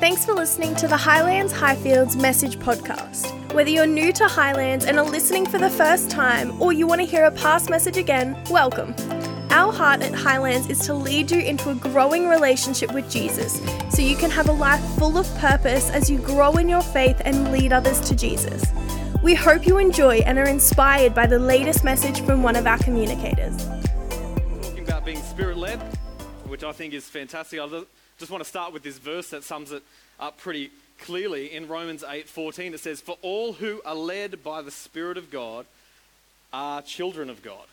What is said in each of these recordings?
Thanks for listening to the Highlands Highfields Message Podcast. Whether you're new to Highlands and are listening for the first time, or you want to hear a past message again, welcome. Our heart at Highlands is to lead you into a growing relationship with Jesus so you can have a life full of purpose as you grow in your faith and lead others to Jesus. We hope you enjoy and are inspired by the latest message from one of our communicators. Talking about being spirit led, which I think is fantastic. Just want to start with this verse that sums it up pretty clearly. In Romans 8:14 it says, "For all who are led by the Spirit of God are children of God."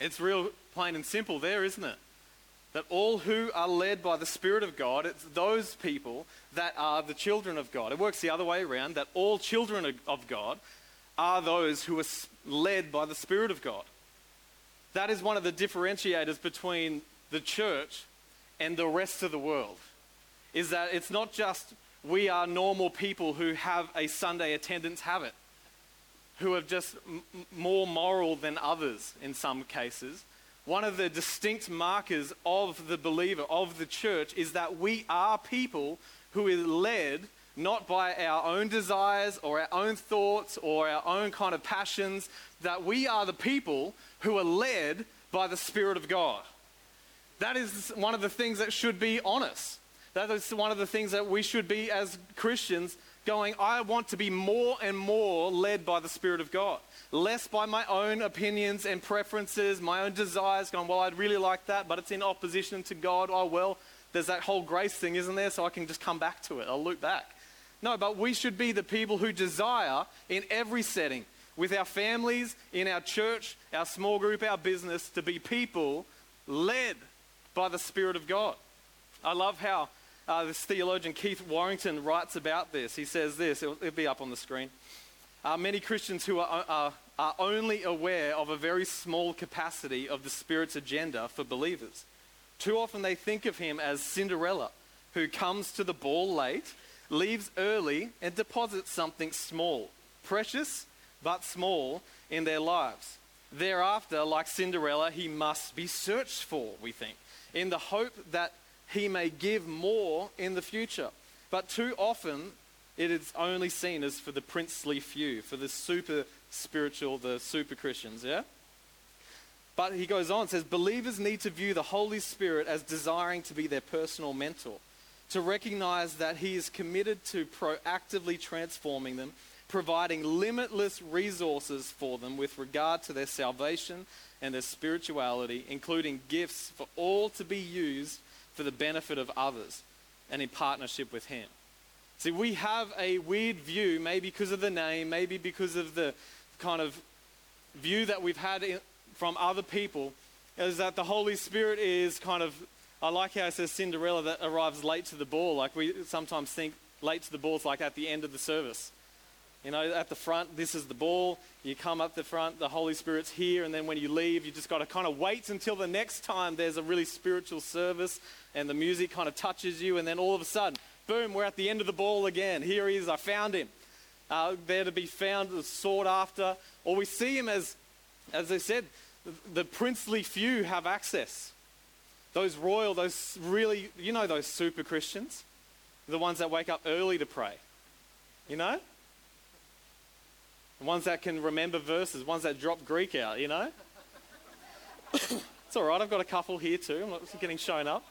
It's real plain and simple there, isn't it? That all who are led by the Spirit of God, it's those people that are the children of God. It works the other way around, that all children of God are those who are led by the Spirit of God. That is one of the differentiators between the church and the rest of the world. Is that it's not just we are normal people who have a Sunday attendance habit, who are just m- more moral than others in some cases one of the distinct markers of the believer, of the church, is that we are people who are led not by our own desires or our own thoughts or our own kind of passions, that we are the people who are led by the Spirit of God. That is one of the things that should be on us. That is one of the things that we should be as Christians going, I want to be more and more led by the Spirit of God less by my own opinions and preferences, my own desires, going, well, I'd really like that, but it's in opposition to God. Oh, well, there's that whole grace thing, isn't there? So I can just come back to it. I'll loop back. No, but we should be the people who desire in every setting, with our families, in our church, our small group, our business, to be people led by the Spirit of God. I love how uh, this theologian Keith Warrington writes about this. He says this, it'll, it'll be up on the screen. Uh, many Christians who are, are are only aware of a very small capacity of the Spirit's agenda for believers. Too often they think of him as Cinderella, who comes to the ball late, leaves early, and deposits something small, precious but small, in their lives. Thereafter, like Cinderella, he must be searched for, we think, in the hope that he may give more in the future. But too often, it is only seen as for the princely few, for the super spiritual, the super Christians, yeah? But he goes on, says, believers need to view the Holy Spirit as desiring to be their personal mentor, to recognize that he is committed to proactively transforming them, providing limitless resources for them with regard to their salvation and their spirituality, including gifts for all to be used for the benefit of others and in partnership with him. See, we have a weird view, maybe because of the name, maybe because of the, kind of view that we've had in, from other people is that the Holy Spirit is kind of, I like how it says Cinderella that arrives late to the ball. Like we sometimes think late to the ball is like at the end of the service. You know, at the front, this is the ball. You come up the front, the Holy Spirit's here, and then when you leave, you just got to kind of wait until the next time there's a really spiritual service and the music kind of touches you, and then all of a sudden, boom, we're at the end of the ball again. Here he is, I found him uh, there to be found, sought after, or we see him as, as I said, the princely few have access. Those royal, those really, you know, those super Christians, the ones that wake up early to pray. You know? Ones that can remember verses, ones that drop Greek out, you know? it's all right, I've got a couple here too. I'm not getting shown up.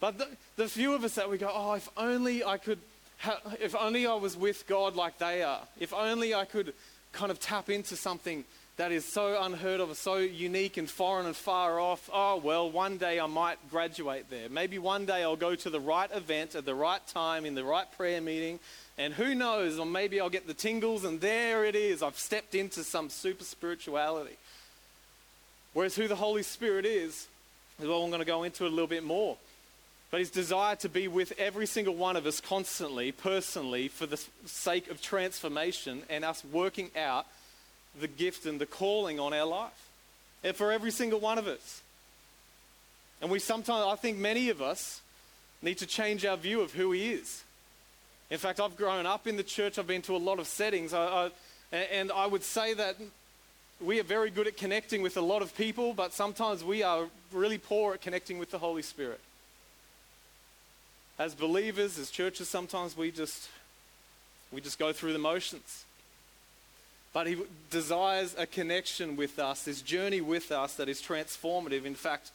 But the, the few of us that we go, oh, if only I could how, if only I was with God like they are. If only I could kind of tap into something that is so unheard of, so unique and foreign and far off. Oh, well, one day I might graduate there. Maybe one day I'll go to the right event at the right time in the right prayer meeting. And who knows, or maybe I'll get the tingles and there it is. I've stepped into some super spirituality. Whereas who the Holy Spirit is, is what I'm going to go into a little bit more but his desire to be with every single one of us constantly, personally, for the sake of transformation and us working out the gift and the calling on our life. And for every single one of us. And we sometimes, I think many of us need to change our view of who he is. In fact, I've grown up in the church, I've been to a lot of settings, I, I, and I would say that we are very good at connecting with a lot of people, but sometimes we are really poor at connecting with the Holy Spirit. as believers, as churches, sometimes we just we just go through the motions. But he desires a connection with us, this journey with us that is transformative. In fact,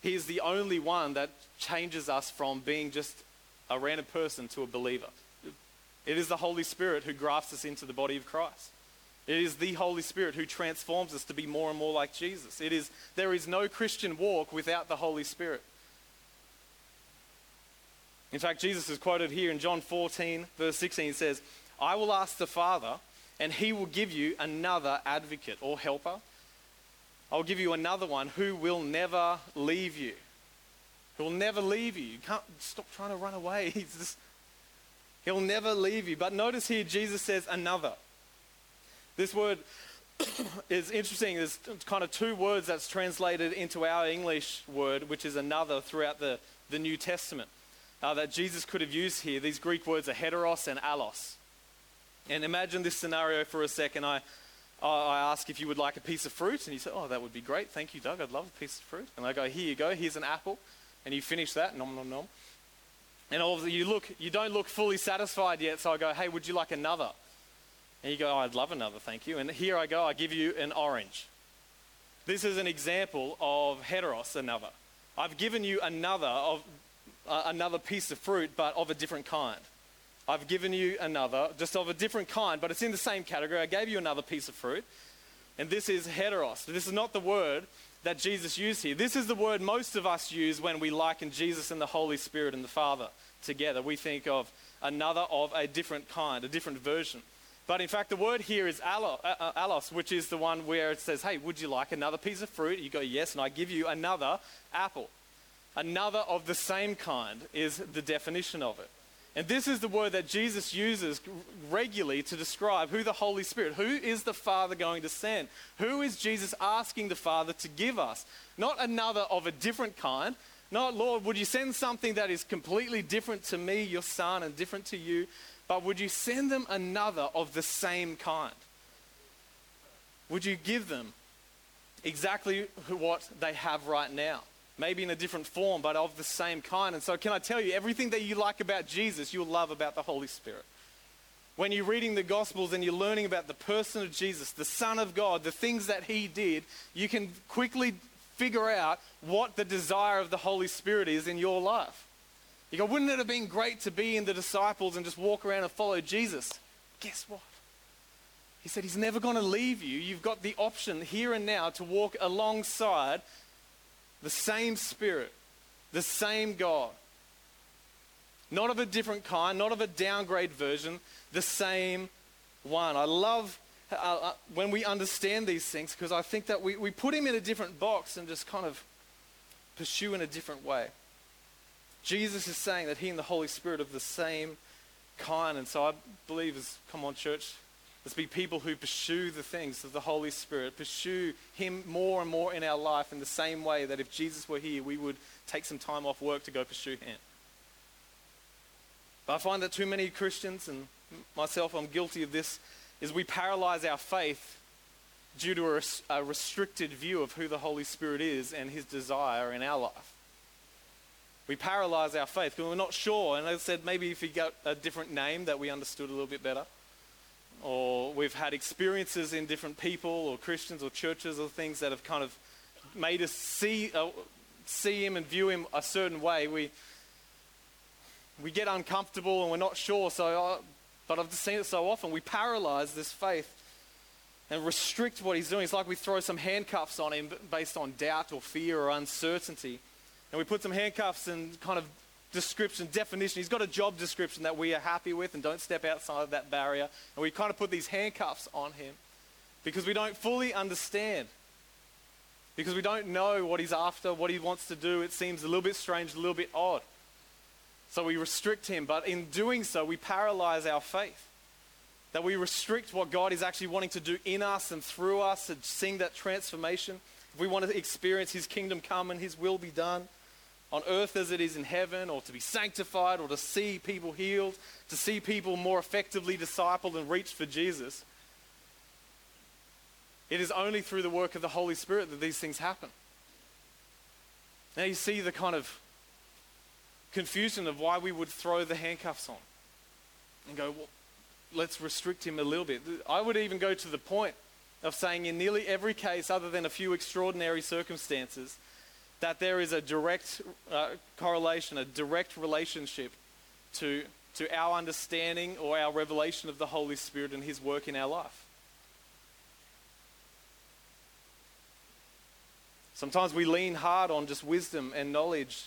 he is the only one that changes us from being just a random person to a believer. It is the Holy Spirit who grafts us into the body of Christ. It is the Holy Spirit who transforms us to be more and more like Jesus. It is, there is no Christian walk without the Holy Spirit. In fact, Jesus is quoted here in John 14, verse 16. He says, I will ask the Father, and he will give you another advocate or helper. I'll give you another one who will never leave you. Who will never leave you. You can't stop trying to run away. He's just, he'll never leave you. But notice here, Jesus says another. This word is interesting. There's kind of two words that's translated into our English word, which is another throughout the, the New Testament uh, that Jesus could have used here. These Greek words are heteros and allos. And imagine this scenario for a second. I, I ask if you would like a piece of fruit, and you say, Oh, that would be great. Thank you, Doug. I'd love a piece of fruit. And I go, Here you go. Here's an apple. And you finish that. Nom, nom, nom. And all of you look, you don't look fully satisfied yet. So I go, Hey, would you like another? And you go, oh, I'd love another, thank you. And here I go, I give you an orange. This is an example of heteros, another. I've given you another of uh, another piece of fruit, but of a different kind. I've given you another, just of a different kind, but it's in the same category. I gave you another piece of fruit, and this is heteros. This is not the word that Jesus used here. This is the word most of us use when we liken Jesus and the Holy Spirit and the Father together. We think of another of a different kind, a different version. But in fact, the word here is uh, uh, which is the one where it says, Hey, would you like another piece of fruit? You go, Yes, and I give you another apple. Another of the same kind is the definition of it. And this is the word that Jesus uses regularly to describe who the Holy Spirit, who is the Father going to send? Who is Jesus asking the Father to give us? Not another of a different kind. Not, Lord, would you send something that is completely different to me, your son, and different to you? But would you send them another of the same kind? Would you give them exactly what they have right now? maybe in a different form, but of the same kind. And so, can I tell you, everything that you like about Jesus, you'll love about the Holy Spirit. When you're reading the Gospels and you're learning about the person of Jesus, the Son of God, the things that He did, you can quickly figure out what the desire of the Holy Spirit is in your life. You go, wouldn't it have been great to be in the disciples and just walk around and follow Jesus? Guess what? He said he's never going to leave you. You've got the option here and now to walk alongside the same Spirit, the same God. Not of a different kind, not of a downgrade version, the same one. I love uh, uh, when we understand these things because I think that we, we put him in a different box and just kind of pursue in a different way. Jesus is saying that he and the Holy Spirit are the same kind. And so I believe as, come on, church, Let's be people who pursue the things of the Holy Spirit, pursue Him more and more in our life in the same way that if Jesus were here, we would take some time off work to go pursue Him. But I find that too many Christians, and myself, I'm guilty of this, is we paralyze our faith due to a, a restricted view of who the Holy Spirit is and His desire in our life. We paralyze our faith because we're not sure. And I said, maybe if He got a different name that we understood a little bit better or we've had experiences in different people or Christians or churches or things that have kind of made us see, uh, see him and view him a certain way, we, we get uncomfortable and we're not sure. So, uh, but I've seen it so often. We paralyze this faith and restrict what he's doing. It's like we throw some handcuffs on him based on doubt or fear or uncertainty. And we put some handcuffs and kind of description, definition. He's got a job description that we are happy with and don't step outside of that barrier. And we kind of put these handcuffs on him because we don't fully understand. Because we don't know what he's after, what he wants to do. It seems a little bit strange, a little bit odd. So we restrict him. But in doing so, we paralyze our faith. That we restrict what God is actually wanting to do in us and through us and seeing that transformation. If we want to experience his kingdom come and his will be done, on earth as it is in heaven, or to be sanctified, or to see people healed, to see people more effectively discipled and reached for Jesus. It is only through the work of the Holy Spirit that these things happen. Now you see the kind of confusion of why we would throw the handcuffs on and go, well, let's restrict him a little bit. I would even go to the point of saying, in nearly every case, other than a few extraordinary circumstances, that there is a direct uh, correlation, a direct relationship to, to our understanding or our revelation of the Holy Spirit and His work in our life. Sometimes we lean hard on just wisdom and knowledge,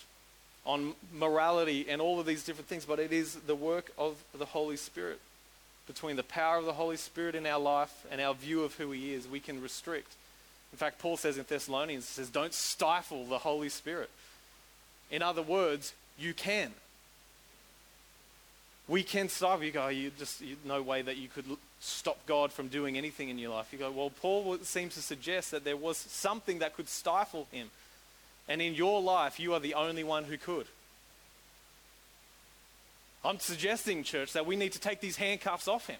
on morality and all of these different things, but it is the work of the Holy Spirit. Between the power of the Holy Spirit in our life and our view of who He is, we can restrict in fact, Paul says in Thessalonians, he says, don't stifle the Holy Spirit. In other words, you can. We can stifle. You go, oh, you just, you, no way that you could stop God from doing anything in your life. You go, well, Paul seems to suggest that there was something that could stifle him. And in your life, you are the only one who could. I'm suggesting, church, that we need to take these handcuffs off him.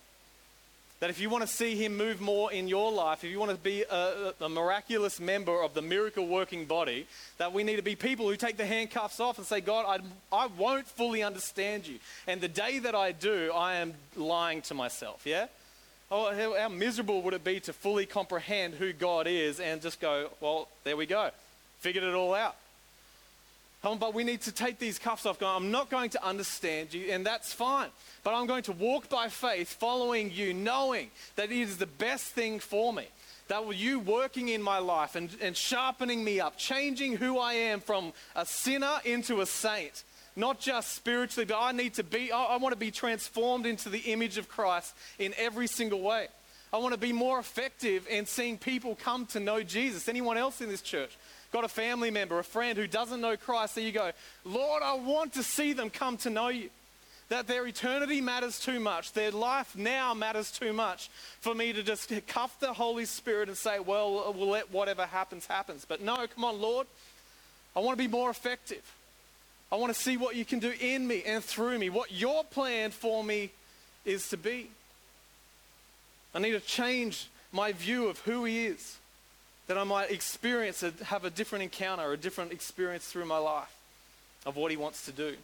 That if you want to see Him move more in your life, if you want to be a, a, miraculous member of the miracle working body, that we need to be people who take the handcuffs off and say, God, I, I won't fully understand you. And the day that I do, I am lying to myself, yeah? Oh, how, how miserable would it be to fully comprehend who God is and just go, well, there we go. Figured it all out. But we need to take these cuffs off. Going, I'm not going to understand you, and that's fine. But I'm going to walk by faith, following you, knowing that it is the best thing for me. That you working in my life and, and sharpening me up, changing who I am from a sinner into a saint. Not just spiritually, but I need to be, I, I want to be transformed into the image of Christ in every single way. I want to be more effective in seeing people come to know Jesus. Anyone else in this church? Got a family member, a friend who doesn't know Christ, so you go, Lord, I want to see them come to know you. That their eternity matters too much, their life now matters too much for me to just cuff the Holy Spirit and say, well, we'll let whatever happens, happens. But no, come on, Lord, I want to be more effective. I want to see what you can do in me and through me, what your plan for me is to be. I need to change my view of who He is that I might experience, a, have a different encounter, a different experience through my life of what He wants to do.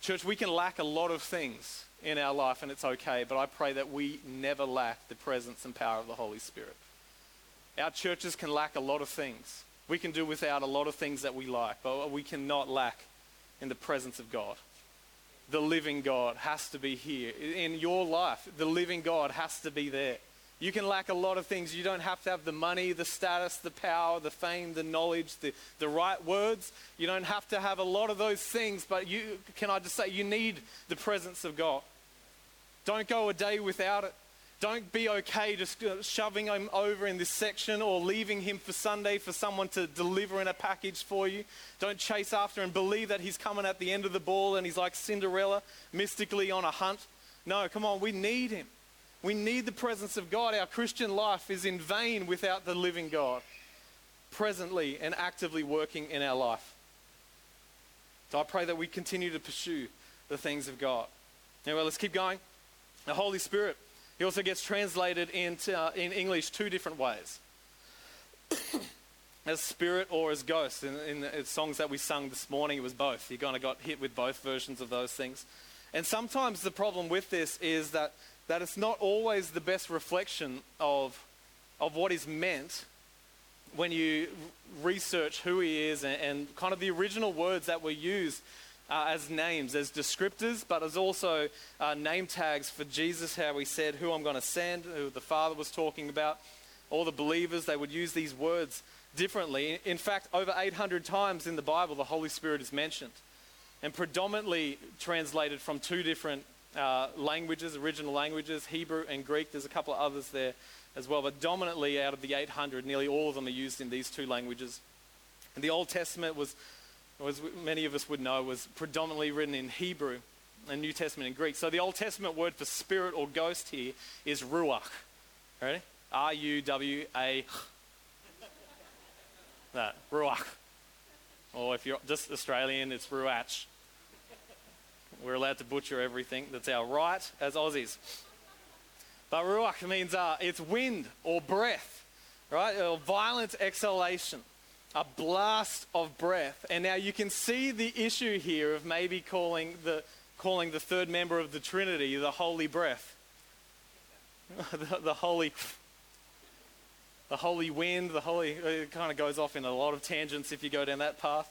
Church, we can lack a lot of things in our life, and it's okay, but I pray that we never lack the presence and power of the Holy Spirit. Our churches can lack a lot of things. We can do without a lot of things that we like, but we cannot lack in the presence of God. The living God has to be here. In your life, the living God has to be there. You can lack a lot of things. You don't have to have the money, the status, the power, the fame, the knowledge, the, the right words. You don't have to have a lot of those things, but you, can I just say, you need the presence of God. Don't go a day without it. Don't be okay just uh, shoving him over in this section or leaving him for Sunday for someone to deliver in a package for you. Don't chase after and believe that he's coming at the end of the ball and he's like Cinderella mystically on a hunt. No, come on, we need him. We need the presence of God. Our Christian life is in vain without the living God presently and actively working in our life. So I pray that we continue to pursue the things of God. Anyway, let's keep going. The Holy Spirit, he also gets translated into, uh, in English two different ways as spirit or as ghost. In, in the songs that we sung this morning, it was both. You kind of got hit with both versions of those things. And sometimes the problem with this is that that it's not always the best reflection of, of what is meant when you research who he is and, and kind of the original words that were used uh, as names, as descriptors, but as also uh, name tags for Jesus, how he said, Who I'm going to send, who the Father was talking about. All the believers, they would use these words differently. In fact, over 800 times in the Bible, the Holy Spirit is mentioned and predominantly translated from two different uh, languages, original languages, Hebrew and Greek. There's a couple of others there as well, but dominantly out of the 800, nearly all of them are used in these two languages. And the Old Testament was, as many of us would know, was predominantly written in Hebrew, and New Testament in Greek. So the Old Testament word for spirit or ghost here is ruach. Ready? R U W A. That ruach. Or if you're just Australian, it's ruach. We're allowed to butcher everything. That's our right as Aussies. But ruach means uh, it's wind or breath, right? Or violent exhalation. a blast of breath. And now you can see the issue here of maybe calling the, calling the third member of the Trinity the Holy Breath. the, the Holy. The holy wind, the holy, it kind of goes off in a lot of tangents if you go down that path.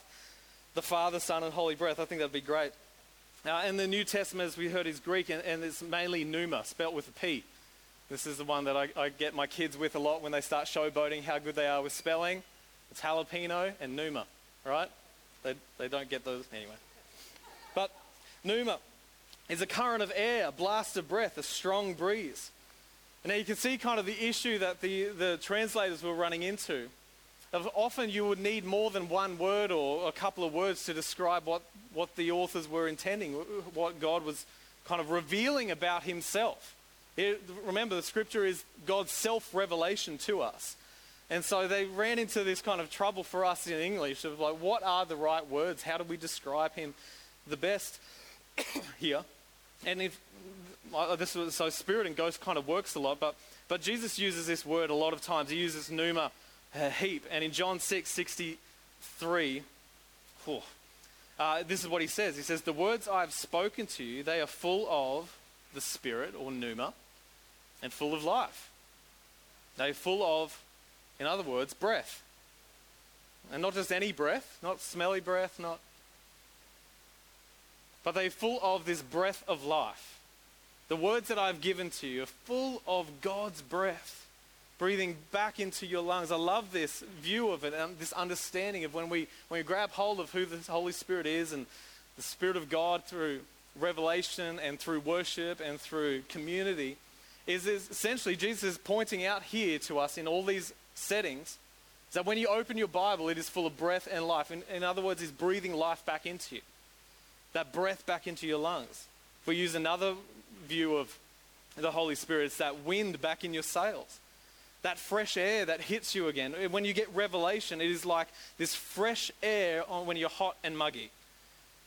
The Father, Son, and Holy Breath, I think that'd be great. Now, in the New Testament, as we heard, is Greek, and, and it's mainly pneuma, spelt with a P. This is the one that I, I, get my kids with a lot when they start showboating how good they are with spelling. It's jalapeno and pneuma, right? They, they don't get those anyway. But pneuma is a current of air, a blast of breath, a strong breeze. And now you can see kind of the issue that the, the translators were running into. Of often you would need more than one word or a couple of words to describe what, what the authors were intending, what God was kind of revealing about himself. It, remember, the scripture is God's self revelation to us. And so they ran into this kind of trouble for us in English of like, what are the right words? How do we describe him the best here? And if this was so spirit and ghost kind of works a lot, but but Jesus uses this word a lot of times. He uses pneuma, heap, and in John 6, 63, oh, uh, this is what he says. He says, "The words I have spoken to you, they are full of the spirit or pneuma, and full of life. They're full of, in other words, breath, and not just any breath, not smelly breath, not, but they're full of this breath of life." The words that I've given to you are full of God's breath, breathing back into your lungs. I love this view of it and this understanding of when we, when we grab hold of who the Holy Spirit is and the Spirit of God through revelation and through worship and through community, is, is essentially Jesus is pointing out here to us in all these settings that when you open your Bible, it is full of breath and life. In, in other words, he's breathing life back into you, that breath back into your lungs. If we use another view of the Holy Spirit. It's that wind back in your sails, that fresh air that hits you again. When you get revelation, it is like this fresh air when you're hot and muggy.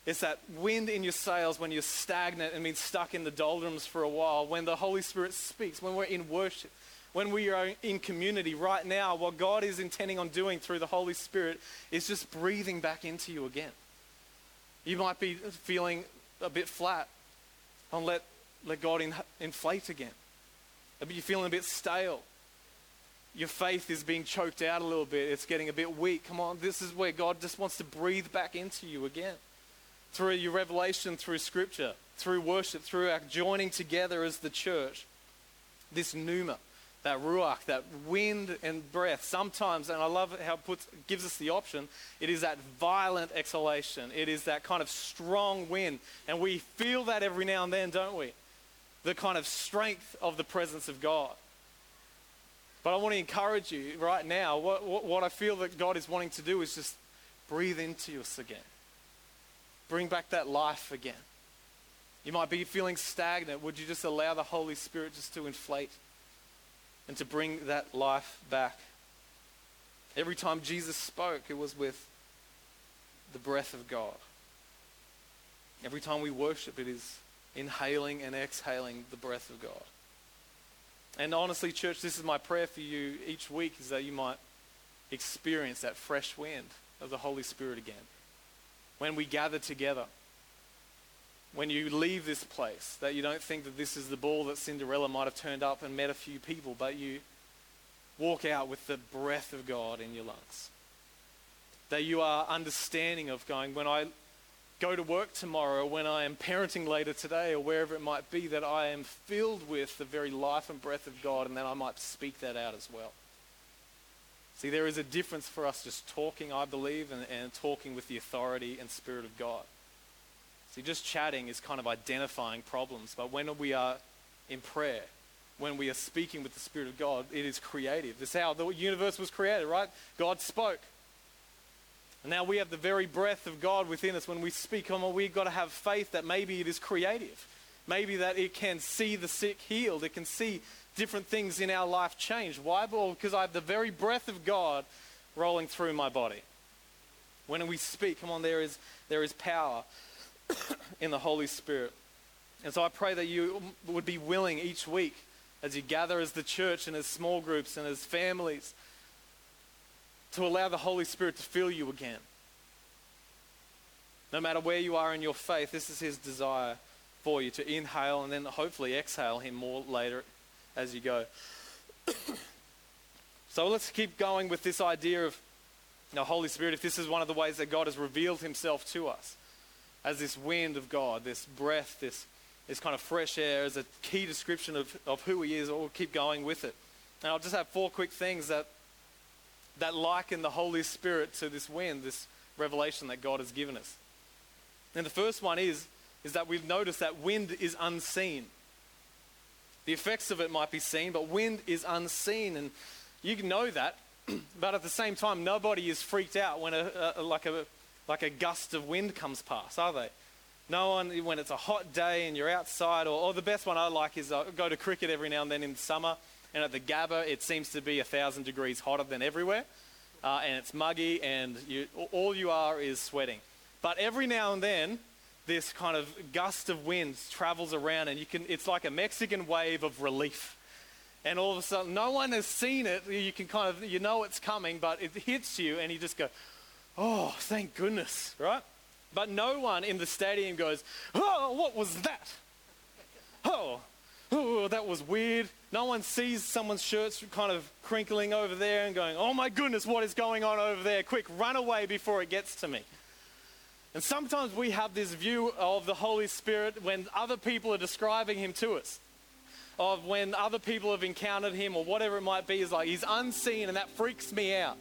It's that wind in your sails when you're stagnant and been stuck in the doldrums for a while. When the Holy Spirit speaks, when we're in worship, when we are in community right now, what God is intending on doing through the Holy Spirit is just breathing back into you again. You might be feeling a bit flat. And let let God in, inflate again. You're feeling a bit stale. Your faith is being choked out a little bit. It's getting a bit weak. Come on, this is where God just wants to breathe back into you again. Through your revelation, through scripture, through worship, through our joining together as the church. This pneuma, that ruach, that wind and breath. Sometimes, and I love how it puts, gives us the option, it is that violent exhalation. It is that kind of strong wind. And we feel that every now and then, don't we? the kind of strength of the presence of God. But I want to encourage you right now. What, what, what, I feel that God is wanting to do is just breathe into us again, bring back that life again. You might be feeling stagnant. Would you just allow the Holy Spirit just to inflate and to bring that life back? Every time Jesus spoke, it was with the breath of God. Every time we worship, it is inhaling and exhaling the breath of God. And honestly, church, this is my prayer for you each week is that you might experience that fresh wind of the Holy Spirit again. When we gather together, when you leave this place, that you don't think that this is the ball that Cinderella might have turned up and met a few people, but you walk out with the breath of God in your lungs. That you are understanding of going, when I go to work tomorrow, when I am parenting later today, or wherever it might be, that I am filled with the very life and breath of God, and that I might speak that out as well. See, there is a difference for us just talking, I believe, and, and talking with the authority and Spirit of God. See, just chatting is kind of identifying problems, but when we are in prayer, when we are speaking with the Spirit of God, it is creative. This is how the universe was created, right? God spoke. Now we have the very breath of God within us. When we speak, on, we've got to have faith that maybe it is creative. Maybe that it can see the sick healed. It can see different things in our life change. Why? Because I have the very breath of God rolling through my body. When we speak, come on, there is, there is power in the Holy Spirit. And so I pray that you would be willing each week as you gather as the church and as small groups and as families to allow the Holy Spirit to fill you again. No matter where you are in your faith, this is His desire for you to inhale and then hopefully exhale Him more later as you go. so let's keep going with this idea of the Holy Spirit. If this is one of the ways that God has revealed Himself to us as this wind of God, this breath, this, this kind of fresh air, as a key description of, of who He is, we'll keep going with it. And I'll just have four quick things that, that liken the Holy Spirit to this wind, this revelation that God has given us. And the first one is, is that we've noticed that wind is unseen. The effects of it might be seen, but wind is unseen. And you know that, but at the same time, nobody is freaked out when a, a, like, a, like a gust of wind comes past, are they? No one, when it's a hot day and you're outside, or, or the best one I like is I go to cricket every now and then in the summer, and at the Gabba, it seems to be a thousand degrees hotter than everywhere, uh, and it's muggy, and you, all you are is sweating. But every now and then, this kind of gust of wind travels around, and you can, it's like a Mexican wave of relief. And all of a sudden, no one has seen it. You can kind of, you know it's coming, but it hits you, and you just go, oh, thank goodness, right? But no one in the stadium goes, oh, what was that? Oh, oh, that was weird. No one sees someone's shirts kind of crinkling over there and going, oh my goodness, what is going on over there? Quick, run away before it gets to me. And sometimes we have this view of the Holy Spirit when other people are describing him to us. Of when other people have encountered him or whatever it might be, is like he's unseen and that freaks me out.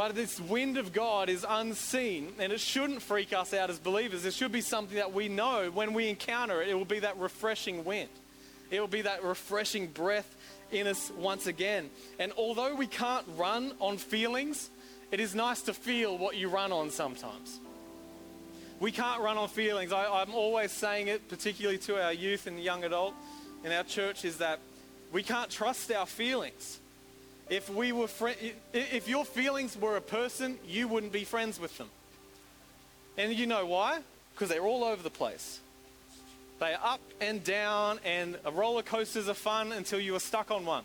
But this wind of God is unseen and it shouldn't freak us out as believers. It should be something that we know when we encounter it, it will be that refreshing wind. It will be that refreshing breath in us once again. And although we can't run on feelings, it is nice to feel what you run on sometimes. We can't run on feelings. I, am always saying it, particularly to our youth and young adult in our church, is that we can't trust our feelings. If we were fr- if your feelings were a person, you wouldn't be friends with them. And you know why? Because they're all over the place. They are up and down, and roller coasters are fun until you are stuck on one.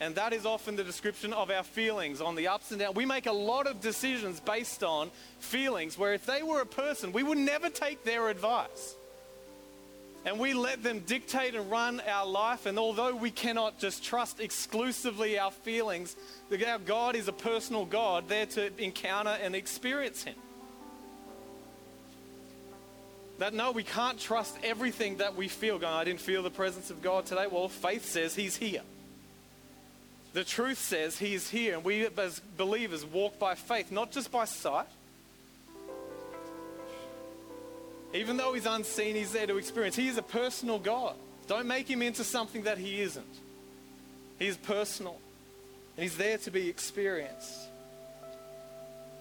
And that is often the description of our feelings on the ups and downs. We make a lot of decisions based on feelings where if they were a person, we would never take their advice. And we let them dictate and run our life. And although we cannot just trust exclusively our feelings, our God is a personal God there to encounter and experience Him. That no, we can't trust everything that we feel. Going, I didn't feel the presence of God today. Well, faith says He's here. The truth says He is here, and we as believers walk by faith, not just by sight. Even though He's unseen, He's there to experience. He is a personal God. Don't make Him into something that He isn't. He is personal, and He's there to be experienced.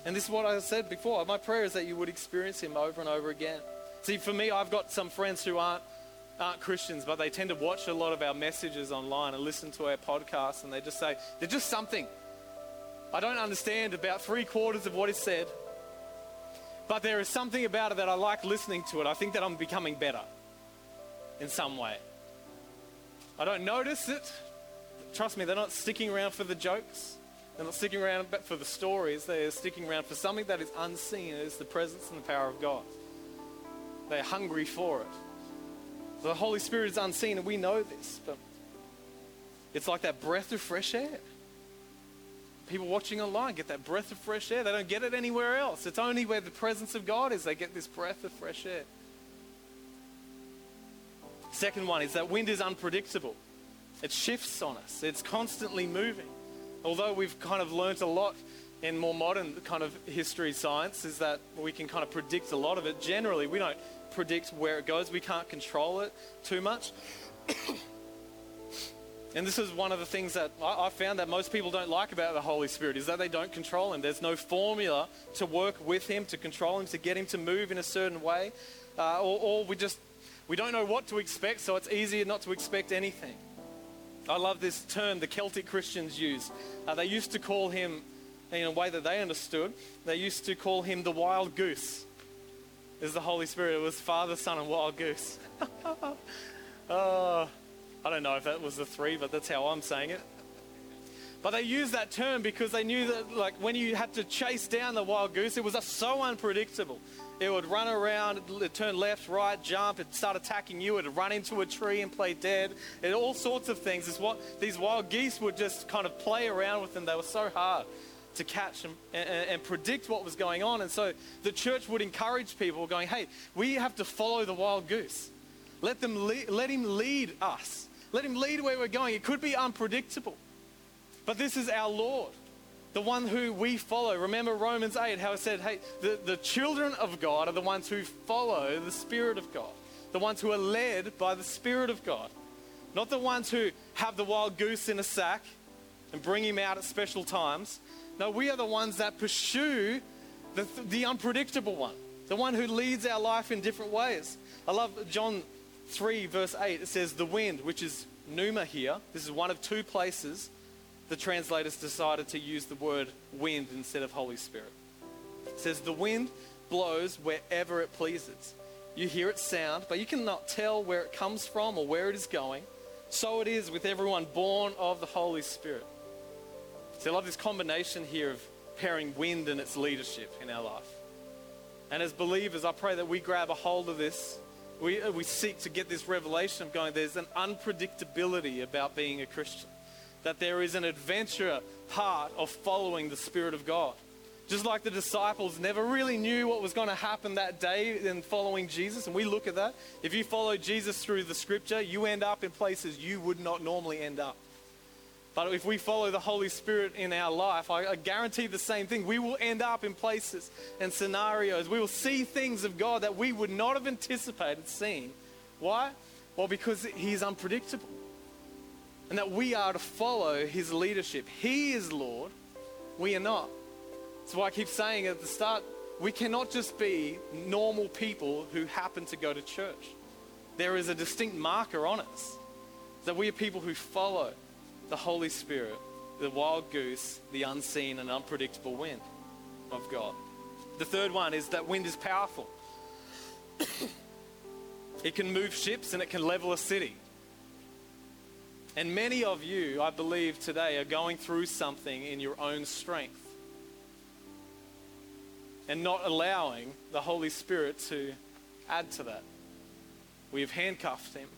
And this is what I said before. My prayer is that you would experience Him over and over again. See, for me, I've got some friends who aren't aren't Christians, but they tend to watch a lot of our messages online and listen to our podcasts, and they just say, there's just something. I don't understand about three quarters of what is said, but there is something about it that I like listening to it. I think that I'm becoming better in some way. I don't notice it. Trust me, they're not sticking around for the jokes. They're not sticking around for the stories. They're sticking around for something that is unseen. It is the presence and the power of God. They're hungry for it. The Holy Spirit is unseen, and we know this, but it's like that breath of fresh air. People watching online get that breath of fresh air. They don't get it anywhere else. It's only where the presence of God is they get this breath of fresh air. Second one is that wind is unpredictable. It shifts on us. It's constantly moving. Although we've kind of learnt a lot in more modern kind of history science is that we can kind of predict a lot of it. Generally, we don't predict where it goes. We can't control it too much. And this is one of the things that I, I, found that most people don't like about the Holy Spirit is that they don't control him. There's no formula to work with him, to control him, to get him to move in a certain way. Uh, or, or we just we don't know what to expect, so it's easier not to expect anything. I love this term the Celtic Christians use. Uh, they used to call him, in a way that they understood, they used to call him the wild goose is the Holy Spirit. It was Father, Son, and Wild Goose. oh, I don't know if that was the three, but that's how I'm saying it. But they used that term because they knew that, like, when you had to chase down the wild goose, it was so unpredictable. It would run around, it turn left, right, jump, it'd start attacking you, it'd run into a tree and play dead. It all sorts of things. Is what these wild geese would just kind of play around with them. They were so hard to catch and, and, and, predict what was going on. And so the church would encourage people going, hey, we have to follow the wild goose. Let, them le- let him lead us. Let him lead where we're going. It could be unpredictable. But this is our Lord, the one who we follow. Remember Romans 8, how it said, hey, the, the children of God are the ones who follow the Spirit of God, the ones who are led by the Spirit of God, not the ones who have the wild goose in a sack and bring him out at special times. No, we are the ones that pursue the, the unpredictable one, the one who leads our life in different ways. I love John 3, verse 8. It says, The wind, which is pneuma here, this is one of two places the translators decided to use the word wind instead of Holy Spirit. It says, The wind blows wherever it pleases. You hear its sound, but you cannot tell where it comes from or where it is going. So it is with everyone born of the Holy Spirit. So I love this combination here of pairing wind and its leadership in our life. And as believers, I pray that we grab a hold of this. We, uh, we seek to get this revelation of going, there's an unpredictability about being a Christian that there is an adventure part of following the Spirit of God. Just like the disciples never really knew what was going to happen that day in following Jesus, and we look at that. If you follow Jesus through the scripture, you end up in places you would not normally end up. But if we follow the Holy Spirit in our life, I, guarantee the same thing. We will end up in places and scenarios. We will see things of God that we would not have anticipated seeing. Why? Well, because He is unpredictable and that we are to follow his leadership. He is Lord, we are not. That's why I keep saying at the start, we cannot just be normal people who happen to go to church. There is a distinct marker on us that we are people who follow the Holy Spirit, the wild goose, the unseen and unpredictable wind of God. The third one is that wind is powerful. it can move ships and it can level a city. And many of you, I believe, today are going through something in your own strength and not allowing the Holy Spirit to add to that. We have handcuffed him.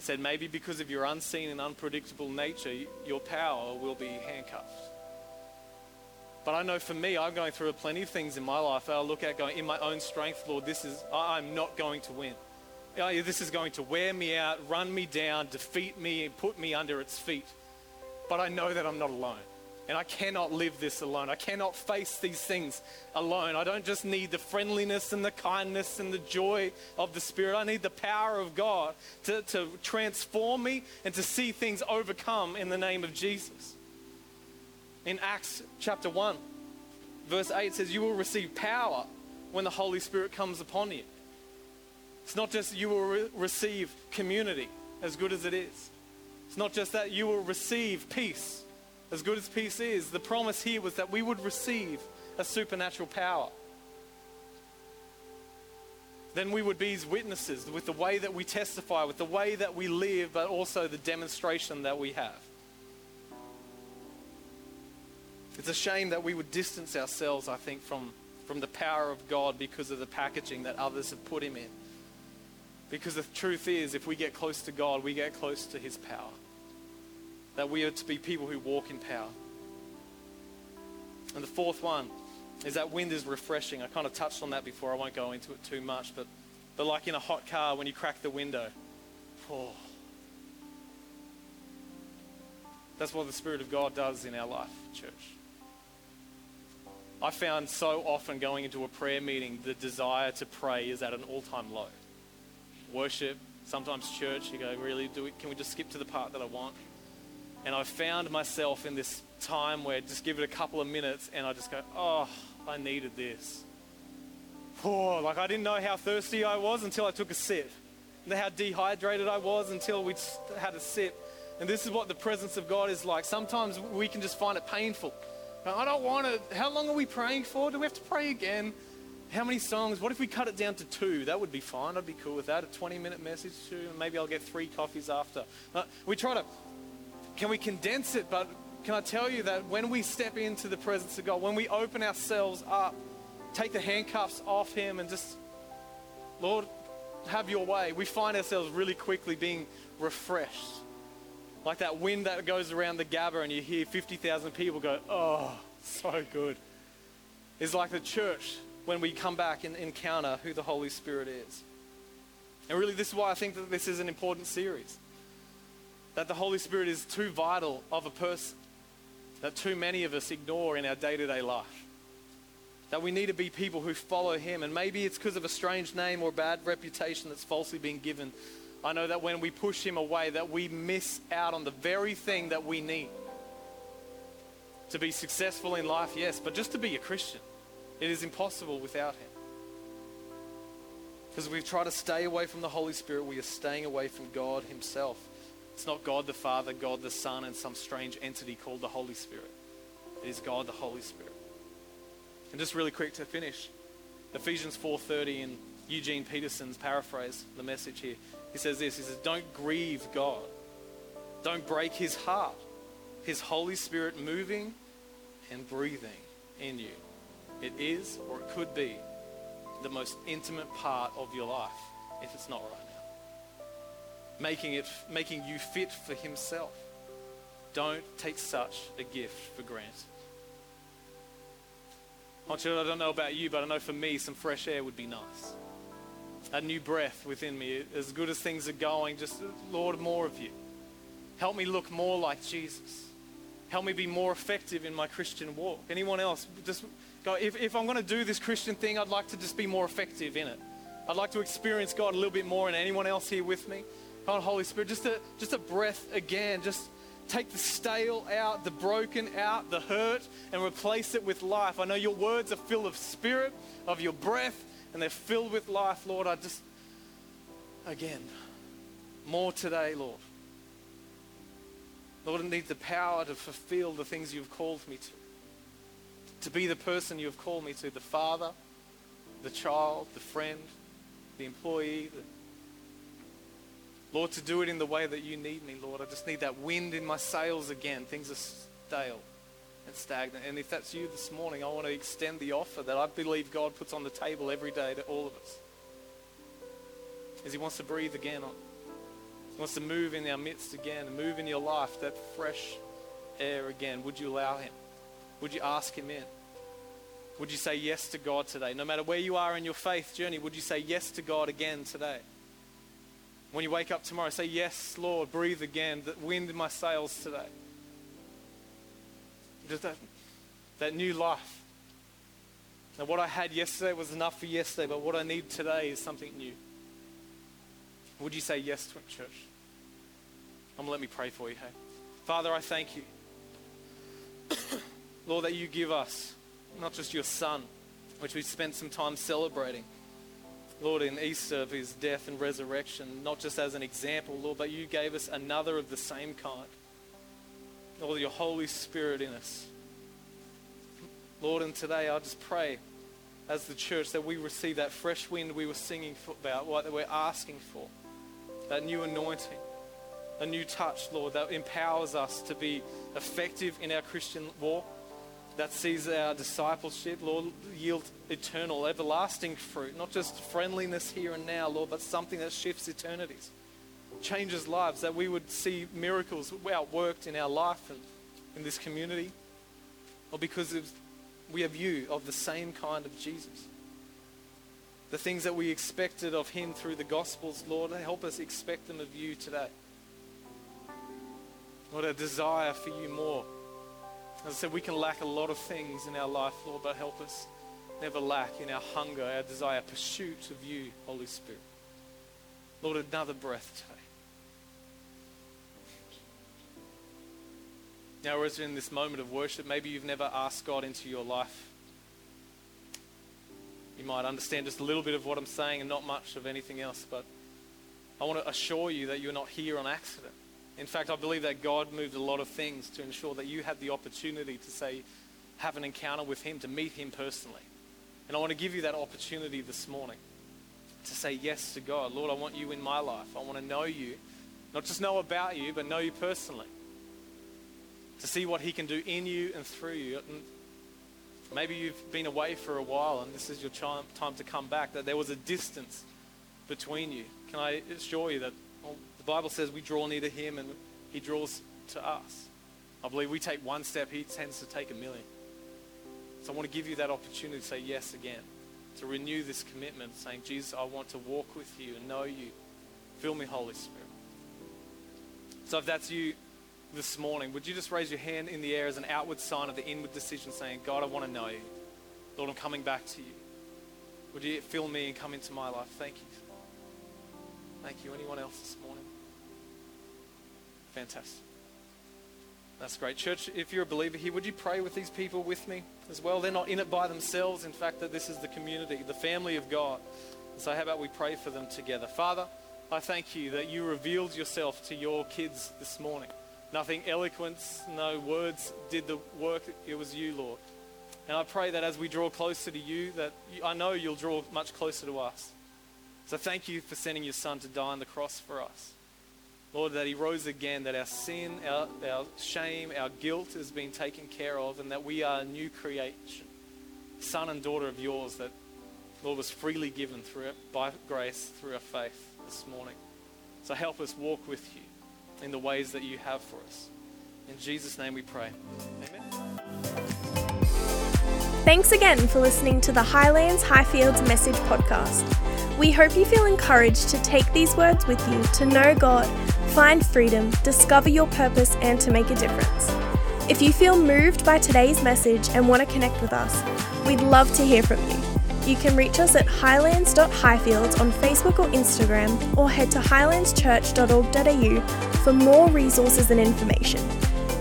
Said maybe because of your unseen and unpredictable nature, your power will be handcuffed. But I know for me, I'm going through a plenty of things in my life that I look at going, in my own strength, Lord, this is, I'm not going to win this is going to wear me out, run me down, defeat me, and put me under its feet. But I know that I'm not alone. And I cannot live this alone. I cannot face these things alone. I don't just need the friendliness and the kindness and the joy of the Spirit. I need the power of God to, to transform me and to see things overcome in the name of Jesus. In Acts chapter 1, verse 8 says, You will receive power when the Holy Spirit comes upon you. It's not just you will re- receive community, as good as it is. It's not just that you will receive peace, as good as peace is. The promise here was that we would receive a supernatural power. Then we would be his witnesses with the way that we testify, with the way that we live, but also the demonstration that we have. It's a shame that we would distance ourselves, I think, from, from the power of God because of the packaging that others have put him in. Because the truth is, if we get close to God, we get close to His power. That we are to be people who walk in power. And the fourth one is that wind is refreshing. I kind of touched on that before. I won't go into it too much. But, but like in a hot car, when you crack the window, oh, that's what the Spirit of God does in our life, church. I found so often going into a prayer meeting, the desire to pray is at an all time low worship, sometimes church, you go, really, do we, can we just skip to the part that I want? And I found myself in this time where just give it a couple of minutes and I just go, oh, I needed this. Oh, like I didn't know how thirsty I was until I took a sip. And how dehydrated I was until we had a sip. And this is what the presence of God is like. Sometimes we can just find it painful. I don't want to. How long are we praying for? Do we have to pray again? how many songs? What if we cut it down to two? That would be fine. I'd be cool with that. A 20 minute message, too. And maybe I'll get three coffees after. Uh, we try to, can we condense it? But can I tell you that when we step into the presence of God, when we open ourselves up, take the handcuffs off Him and just, Lord, have your way, we find ourselves really quickly being refreshed. Like that wind that goes around the Gabba and you hear 50,000 people go, oh, so good. It's like the church when we come back and encounter who the Holy Spirit is. And really, this is why I think that this is an important series. That the Holy Spirit is too vital of a person that too many of us ignore in our day to day life. That we need to be people who follow Him. And maybe it's because of a strange name or bad reputation that's falsely been given. I know that when we push Him away, that we miss out on the very thing that we need to be successful in life, yes, but just to be a Christian. It is impossible without Him. Because we try to stay away from the Holy Spirit, we are staying away from God Himself. It's not God the Father, God the Son, and some strange entity called the Holy Spirit. It is God the Holy Spirit. And just really quick to finish, Ephesians 4:30 in Eugene Peterson's paraphrase, the message here. He says this, he says, Don't grieve God. Don't break his heart. His Holy Spirit moving and breathing in you. It is, or it could be, the most intimate part of your life, if it's not right. Making, it, making you fit for Himself. Don't take such a gift for granted. Oh, I don't know about you, but I know for me, some fresh air would be nice. A new breath within me. As good as things are going, just, Lord, more of you. Help me look more like Jesus. Help me be more effective in my Christian walk. Anyone else? Just go, if, if I'm going to do this Christian thing, I'd like to just be more effective in it. I'd like to experience God a little bit more. And anyone else here with me? Come on, Holy Spirit, just a, just a breath again. Just take the stale out, the broken out, the hurt, and replace it with life. I know your words are filled of spirit, of your breath, and they're filled with life, Lord. I just, again, more today, Lord. Lord, I need the power to fulfill the things you've called me to. To be the person you've called me to the father, the child, the friend, the employee. The... Lord, to do it in the way that you need me, Lord. I just need that wind in my sails again. Things are stale and stagnant. And if that's you this morning, I want to extend the offer that I believe God puts on the table every day to all of us. As He wants to breathe again on wants to move in our midst again move in your life, that fresh air again, would you allow Him? Would you ask Him in? Would you say yes to God today? No matter where you are in your faith journey, would you say yes to God again today? When you wake up tomorrow, say, Yes, Lord, breathe again, the wind in my sails today. Just that, that new life. Now, what I had yesterday was enough for yesterday, but what I need today is something new. Would you say yes to it, church? I'm going to let me pray for you, hey? Father, I thank you. Lord, that you give us not just your Son, which we spent some time celebrating, Lord, in Easter of his death and resurrection, not just as an example, Lord, but you gave us another of the same kind. Lord, your Holy Spirit in us. Lord, and today I just pray as the church that we receive that fresh wind we were singing about, what that we're asking for, that new anointing a new touch, Lord, that empowers us to be effective in our Christian walk, that sees our discipleship, Lord, yield eternal, everlasting fruit, not just friendliness here and now, Lord, but something that shifts eternities, changes lives, that we would see miracles outworked in our life and in this community, or because of we have you of the same kind of Jesus. The things that we expected of him through the Gospels, Lord, help us expect them of you today. Lord, a desire for you more. As I said, we can lack a lot of things in our life, Lord, but help us never lack in our hunger, our desire, pursuit of you, Holy Spirit. Lord, another breath today. Now, as in this moment of worship, maybe you've never asked God into your life. You might understand just a little bit of what I'm saying and not much of anything else, but I want to assure you that you're not here on accident. In fact, I believe that God moved a lot of things to ensure that you had the opportunity to say, have an encounter with Him, to meet Him personally. And I want to give you that opportunity this morning to say yes to God. Lord, I want you in my life. I want to know you, not just know about you, but know you personally. to see what He can do in you and through you. And maybe you've been away for a while and this is your time to come back, that there was a distance between you. Can I assure you that Bible says we draw near to Him and He draws to us? I believe we take one step, He tends to take a million. So I want to give you that opportunity to say yes again, to renew this commitment, saying, Jesus, I want to walk with you and know you. Fill me, Holy Spirit. So if that's you this morning, would you just raise your hand in the air as an outward sign of the inward decision, saying, God, I want to know you. Lord, I'm coming back to you. Would you fill me and come into my life? Thank you. Thank you. Anyone else this morning? Fantastic. That's great. Church, if you're a believer here, would you pray with these people with me as well? They're not in it by themselves. In fact, that this is the community, the family of God. So how about we pray for them together? Father, I thank you that you revealed yourself to your kids this morning. Nothing eloquence, no words did the work. It was you, Lord. And I pray that as we draw closer to you, that you, I know you'll draw much closer to us. So thank you for sending your son to die on the cross for us. Lord, that He rose again, that our sin, our, our shame, our guilt has been taken care of, and that we are a new creation, son and daughter of yours, that, Lord, was freely given through it, by grace through our faith this morning. So help us walk with you in the ways that you have for us. In Jesus' name we pray. Amen. Thanks again for listening to the Highlands Highfields Message Podcast. We hope you feel encouraged to take these words with you to know God find freedom, discover your purpose, and to make a difference. If you feel moved by today's message and want to connect with us, we'd love to hear from you. You can reach us at highlands.highfields on Facebook or Instagram, or head to highlandschurch.org.au for more resources and information.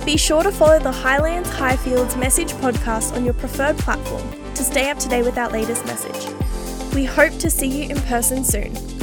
Be sure to follow the Highlands Highfields Message podcast on your preferred platform to stay up to date with our latest message. We hope to see you in person soon.